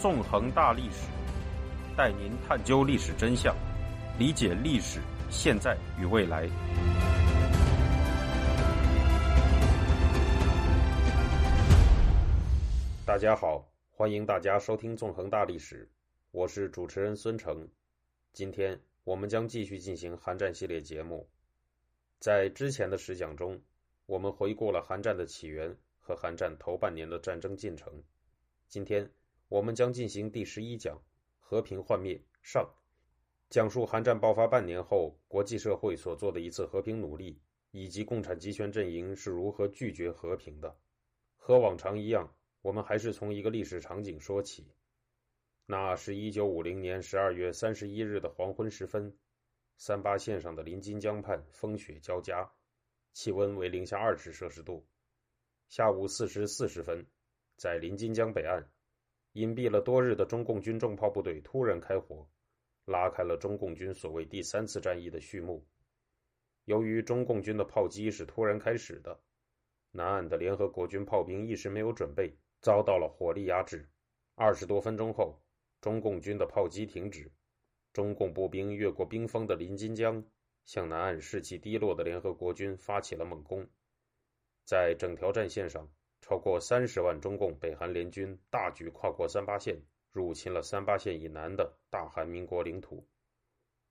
纵横大历史，带您探究历史真相，理解历史现在与未来。大家好，欢迎大家收听《纵横大历史》，我是主持人孙成。今天我们将继续进行韩战系列节目。在之前的十讲中，我们回顾了韩战的起源和韩战头半年的战争进程。今天我们将进行第十一讲“和平幻灭”上，讲述韩战爆发半年后国际社会所做的一次和平努力，以及共产集权阵营是如何拒绝和平的。和往常一样，我们还是从一个历史场景说起。那是一九五零年十二月三十一日的黄昏时分，三八线上的临津江畔风雪交加，气温为零下二十摄氏度。下午四时四十分。在临津江北岸，隐蔽了多日的中共军重炮部队突然开火，拉开了中共军所谓第三次战役的序幕。由于中共军的炮击是突然开始的，南岸的联合国军炮兵一时没有准备，遭到了火力压制。二十多分钟后，中共军的炮击停止，中共步兵越过冰封的临津江，向南岸士气低落的联合国军发起了猛攻。在整条战线上。超过三十万中共北韩联军大举跨过三八线，入侵了三八线以南的大韩民国领土。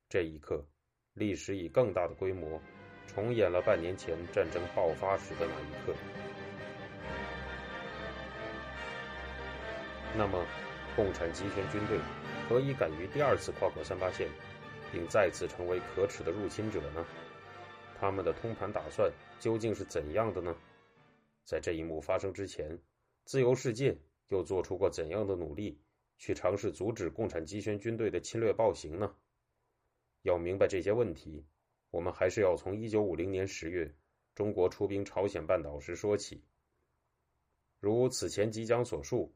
这一刻，历史以更大的规模重演了半年前战争爆发时的那一刻。那么，共产集权军队何以敢于第二次跨过三八线，并再次成为可耻的入侵者呢？他们的通盘打算究竟是怎样的呢？在这一幕发生之前，自由世界又做出过怎样的努力，去尝试阻止共产集权军队的侵略暴行呢？要明白这些问题，我们还是要从一九五零年十月中国出兵朝鲜半岛时说起。如此前即将所述，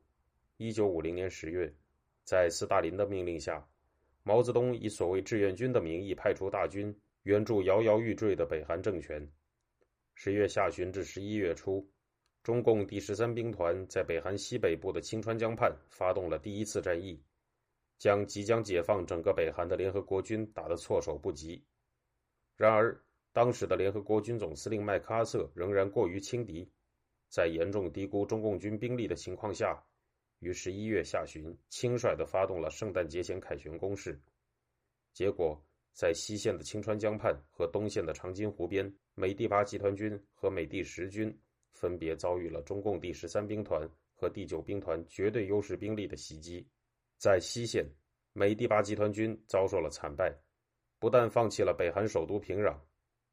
一九五零年十月，在斯大林的命令下，毛泽东以所谓志愿军的名义派出大军援助摇摇欲坠的北韩政权。十月下旬至十一月初。中共第十三兵团在北韩西北部的青川江畔发动了第一次战役，将即将解放整个北韩的联合国军打得措手不及。然而，当时的联合国军总司令麦克阿瑟仍然过于轻敌，在严重低估中共军兵力的情况下，于十一月下旬轻率地发动了圣诞节前凯旋攻势。结果，在西线的青川江畔和东线的长津湖边，美第八集团军和美第十军。分别遭遇了中共第十三兵团和第九兵团绝对优势兵力的袭击，在西线，美第八集团军遭受了惨败，不但放弃了北韩首都平壤，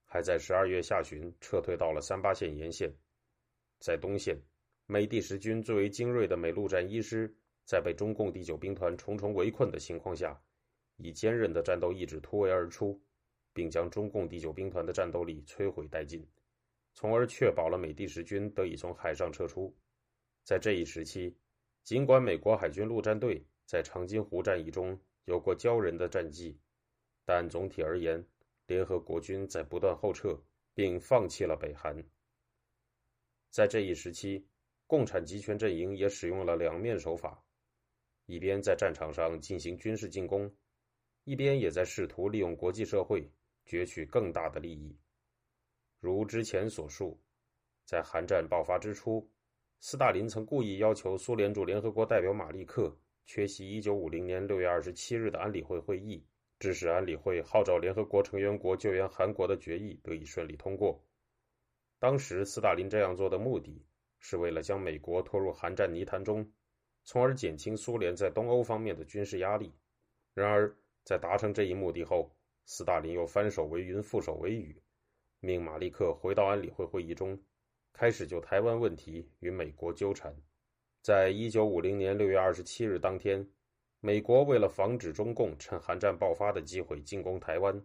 还在十二月下旬撤退到了三八线沿线。在东线，美第十军最为精锐的美陆战一师，在被中共第九兵团重重围困的情况下，以坚韧的战斗意志突围而出，并将中共第九兵团的战斗力摧毁殆尽。从而确保了美第十军得以从海上撤出。在这一时期，尽管美国海军陆战队在长津湖战役中有过骄人的战绩，但总体而言，联合国军在不断后撤，并放弃了北韩。在这一时期，共产集权阵营也使用了两面手法：一边在战场上进行军事进攻，一边也在试图利用国际社会攫取更大的利益。如之前所述，在韩战爆发之初，斯大林曾故意要求苏联驻联合国代表马利克缺席1950年6月27日的安理会会议，致使安理会号召联合国成员国救援韩国的决议得以顺利通过。当时，斯大林这样做的目的是为了将美国拖入韩战泥潭中，从而减轻苏联在东欧方面的军事压力。然而，在达成这一目的后，斯大林又翻手为云，覆手为雨。命马利克回到安理会会议中，开始就台湾问题与美国纠缠。在一九五零年六月二十七日当天，美国为了防止中共趁韩战爆发的机会进攻台湾，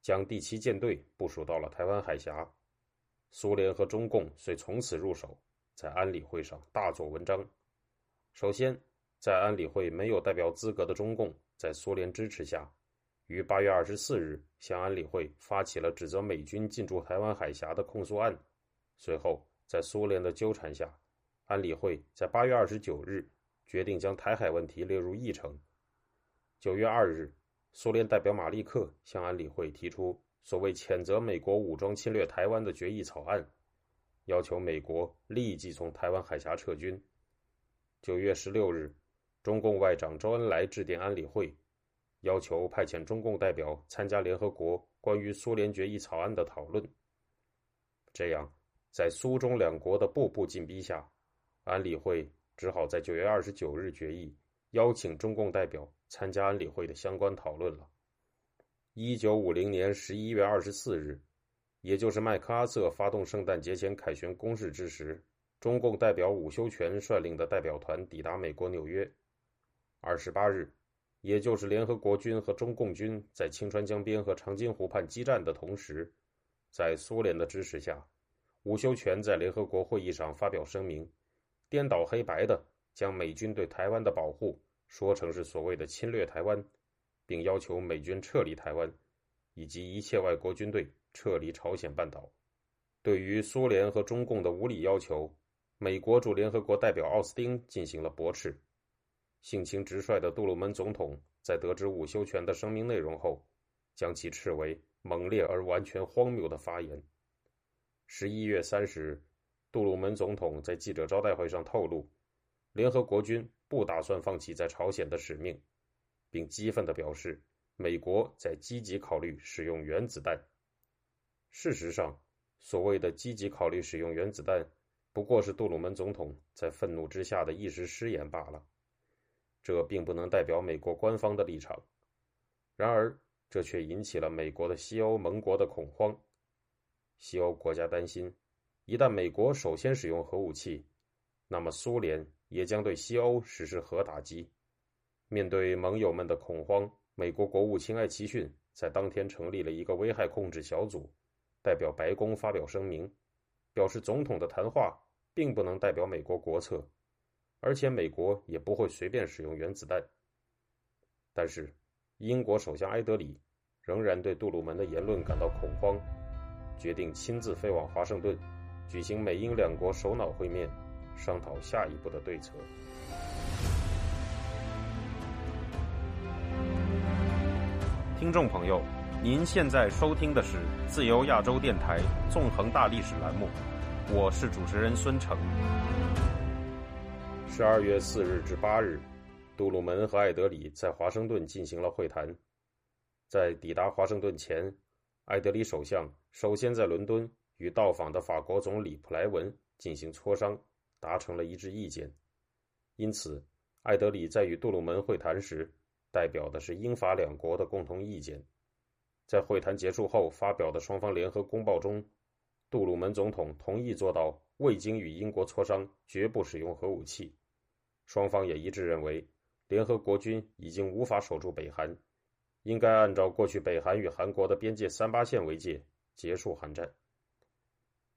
将第七舰队部署到了台湾海峡。苏联和中共遂从此入手，在安理会上大做文章。首先，在安理会没有代表资格的中共，在苏联支持下。于八月二十四日向安理会发起了指责美军进驻台湾海峡的控诉案。随后，在苏联的纠缠下，安理会在八月二十九日决定将台海问题列入议程。九月二日，苏联代表马利克向安理会提出所谓谴责美国武装侵略台湾的决议草案，要求美国立即从台湾海峡撤军。九月十六日，中共外长周恩来致电安理会，要求派遣中共代表参加联合国关于苏联决议草案的讨论。这样，在苏中两国的步步紧逼下，安理会只好在九月二十九日决议邀请中共代表参加安理会的相关讨论了。一九五零年十一月二十四日，也就是麦克阿瑟发动圣诞节前凯旋攻势之时。中共代表伍修权率领的代表团抵达美国纽约。二十八日，也就是联合国军和中共军在清川江边和长津湖畔激战的同时，在苏联的支持下，伍修权在联合国会议上发表声明，颠倒黑白的将美军对台湾的保护说成是所谓的侵略台湾，并要求美军撤离台湾，以及一切外国军队撤离朝鲜半岛。对于苏联和中共的无理要求。美国驻联合国代表奥斯汀进行了驳斥。性情直率的杜鲁门总统在得知伍修权的声明内容后，将其斥为猛烈而完全荒谬的发言。十一月三十日，杜鲁门总统在记者招待会上透露，联合国军不打算放弃在朝鲜的使命，并激愤地表示，美国在积极考虑使用原子弹。事实上，所谓的积极考虑使用原子弹。不过是杜鲁门总统在愤怒之下的一时失言罢了，这并不能代表美国官方的立场。然而，这却引起了美国的西欧盟国的恐慌。西欧国家担心，一旦美国首先使用核武器，那么苏联也将对西欧实施核打击。面对盟友们的恐慌，美国国务卿艾奇逊在当天成立了一个危害控制小组，代表白宫发表声明，表示总统的谈话。并不能代表美国国策，而且美国也不会随便使用原子弹。但是，英国首相埃德里仍然对杜鲁门的言论感到恐慌，决定亲自飞往华盛顿，举行美英两国首脑会面，商讨下一步的对策。听众朋友，您现在收听的是自由亚洲电台纵横大历史栏目。我是主持人孙成。十二月四日至八日，杜鲁门和艾德里在华盛顿进行了会谈。在抵达华盛顿前，艾德里首相首先在伦敦与到访的法国总理普莱文进行磋商，达成了一致意见。因此，艾德里在与杜鲁门会谈时，代表的是英法两国的共同意见。在会谈结束后发表的双方联合公报中。杜鲁门总统同意做到未经与英国磋商，绝不使用核武器。双方也一致认为，联合国军已经无法守住北韩，应该按照过去北韩与韩国的边界三八线为界结束韩战。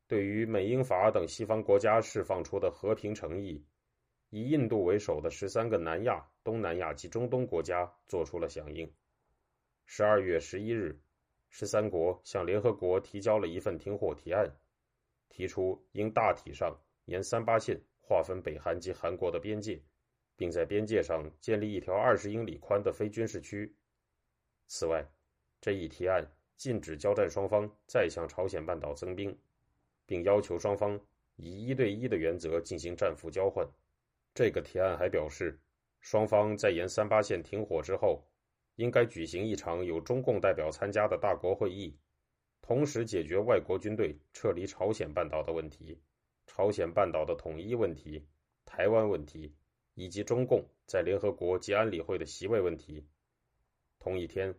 对于美英法等西方国家释放出的和平诚意，以印度为首的十三个南亚、东南亚及中东国家做出了响应。十二月十一日。十三国向联合国提交了一份停火提案，提出应大体上沿三八线划分北韩及韩国的边界，并在边界上建立一条二十英里宽的非军事区。此外，这一提案禁止交战双方再向朝鲜半岛增兵，并要求双方以一对一的原则进行战俘交换。这个提案还表示，双方在沿三八线停火之后。应该举行一场有中共代表参加的大国会议，同时解决外国军队撤离朝鲜半岛的问题、朝鲜半岛的统一问题、台湾问题，以及中共在联合国及安理会的席位问题。同一天，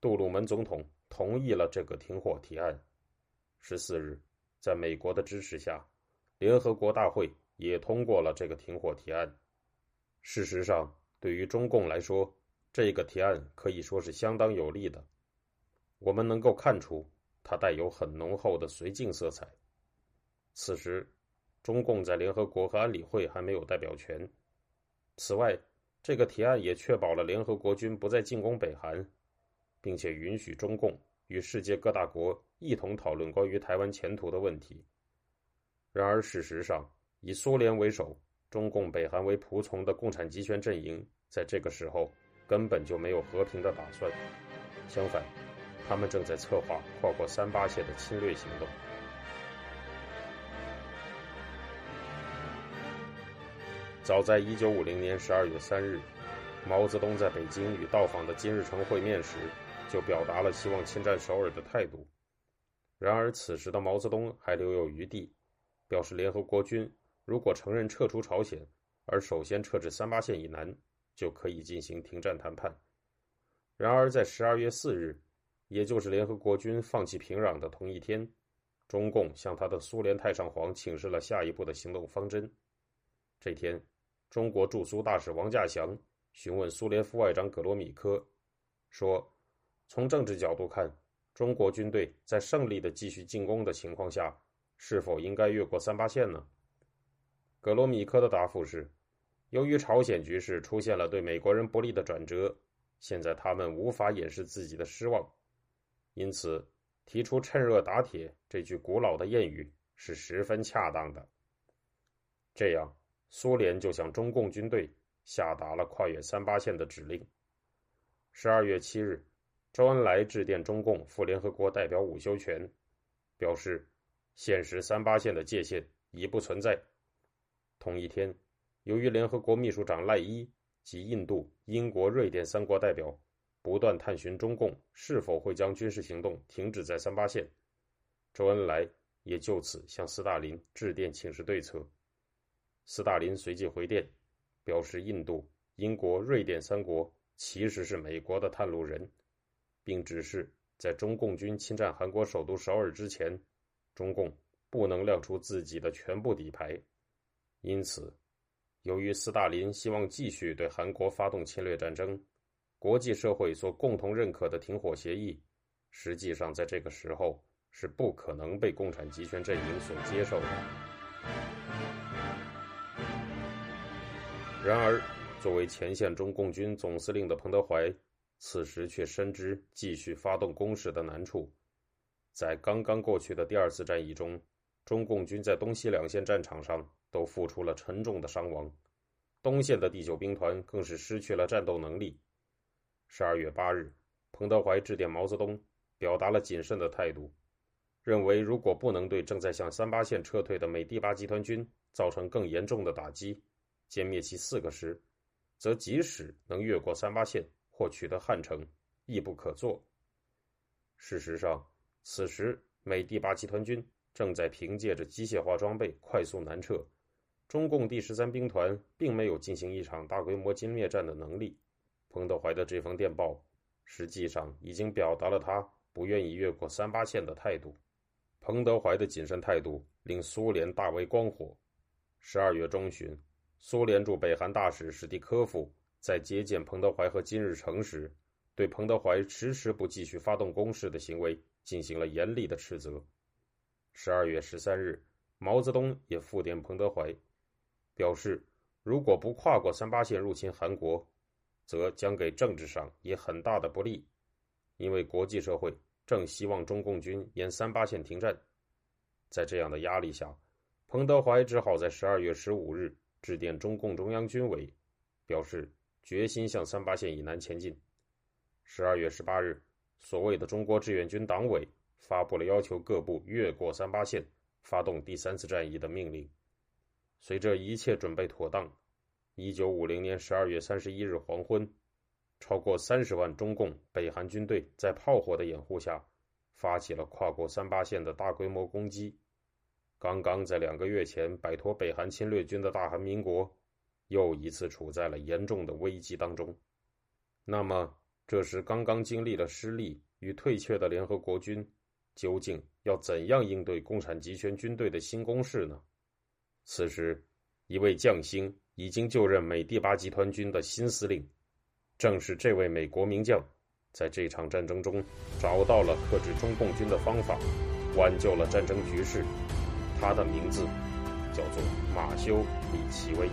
杜鲁门总统同意了这个停火提案。十四日，在美国的支持下，联合国大会也通过了这个停火提案。事实上，对于中共来说，这个提案可以说是相当有利的，我们能够看出它带有很浓厚的绥靖色彩。此时，中共在联合国和安理会还没有代表权。此外，这个提案也确保了联合国军不再进攻北韩，并且允许中共与世界各大国一同讨论关于台湾前途的问题。然而，事实上，以苏联为首，中共北韩为仆从的共产集权阵营在这个时候根本就没有和平的打算，相反，他们正在策划跨过三八线的侵略行动。早在一九五零年十二月三日，毛泽东在北京与到访的金日成会面时，就表达了希望侵占首尔的态度。然而，此时的毛泽东还留有余地，表示联合国军如果承认撤出朝鲜，而首先撤至三八线以南，就可以进行停战谈判。然而，在十二月四日，也就是联合国军放弃平壤的同一天，中共向他的苏联太上皇请示了下一步的行动方针。这天，中国驻苏大使王稼祥询问苏联副外长葛罗米科，说：“从政治角度看。”中国军队在胜利的继续进攻的情况下，是否应该越过三八线呢？格罗米科的答复是：由于朝鲜局势出现了对美国人不利的转折，现在他们无法掩饰自己的失望，因此提出“趁热打铁”这句古老的谚语是十分恰当的。这样，苏联就向中共军队下达了跨越三八线的指令。十二月七日。周恩来致电中共副联合国代表伍修权，表示现实三八线的界限已不存在。同一天，由于联合国秘书长赖伊及印度、英国、瑞典三国代表不断探寻中共是否会将军事行动停止在三八线，周恩来也就此向斯大林致电请示对策。斯大林随即回电，表示印度、英国、瑞典三国其实是美国的探路人。并指示，在中共军侵占韩国首都首尔之前，中共不能亮出自己的全部底牌。因此，由于斯大林希望继续对韩国发动侵略战争，国际社会所共同认可的停火协议，实际上在这个时候是不可能被共产集权阵营所接受的。然而，作为前线中共军总司令的彭德怀。此时却深知继续发动攻势的难处，在刚刚过去的第二次战役中，中共军在东西两线战场上都付出了沉重的伤亡，东线的第九兵团更是失去了战斗能力。十二月八日，彭德怀致电毛泽东，表达了谨慎的态度，认为如果不能对正在向三八线撤退的美第八集团军造成更严重的打击，歼灭其四个师，则即使能越过三八线。或取得汉城，亦不可做。事实上，此时美第八集团军正在凭借着机械化装备快速南撤，中共第十三兵团并没有进行一场大规模歼灭战的能力。彭德怀的这封电报，实际上已经表达了他不愿意越过三八线的态度。彭德怀的谨慎态度令苏联大为光火。十二月中旬，苏联驻北韩大使史蒂科夫。在接见彭德怀和金日成时，对彭德怀迟迟不继续发动攻势的行为进行了严厉的斥责。十二月十三日，毛泽东也复电彭德怀，表示如果不跨过三八线入侵韩国，则将给政治上以很大的不利，因为国际社会正希望中共军沿三八线停战。在这样的压力下，彭德怀只好在十二月十五日致电中共中央军委，表示。决心向三八线以南前进。十二月十八日，所谓的中国志愿军党委发布了要求各部越过三八线，发动第三次战役的命令。随着一切准备妥当，一九五零年十二月三十一日黄昏，超过三十万中共北韩军队在炮火的掩护下，发起了跨过三八线的大规模攻击。刚刚在两个月前摆脱北韩侵略军的大韩民国。又一次处在了严重的危机当中。那么，这时刚刚经历了失利与退却的联合国军，究竟要怎样应对共产集权军队的新攻势呢？此时，一位将星已经就任美第八集团军的新司令，正是这位美国名将，在这场战争中找到了克制中共军的方法，挽救了战争局势。他的名字叫做马修米奇威。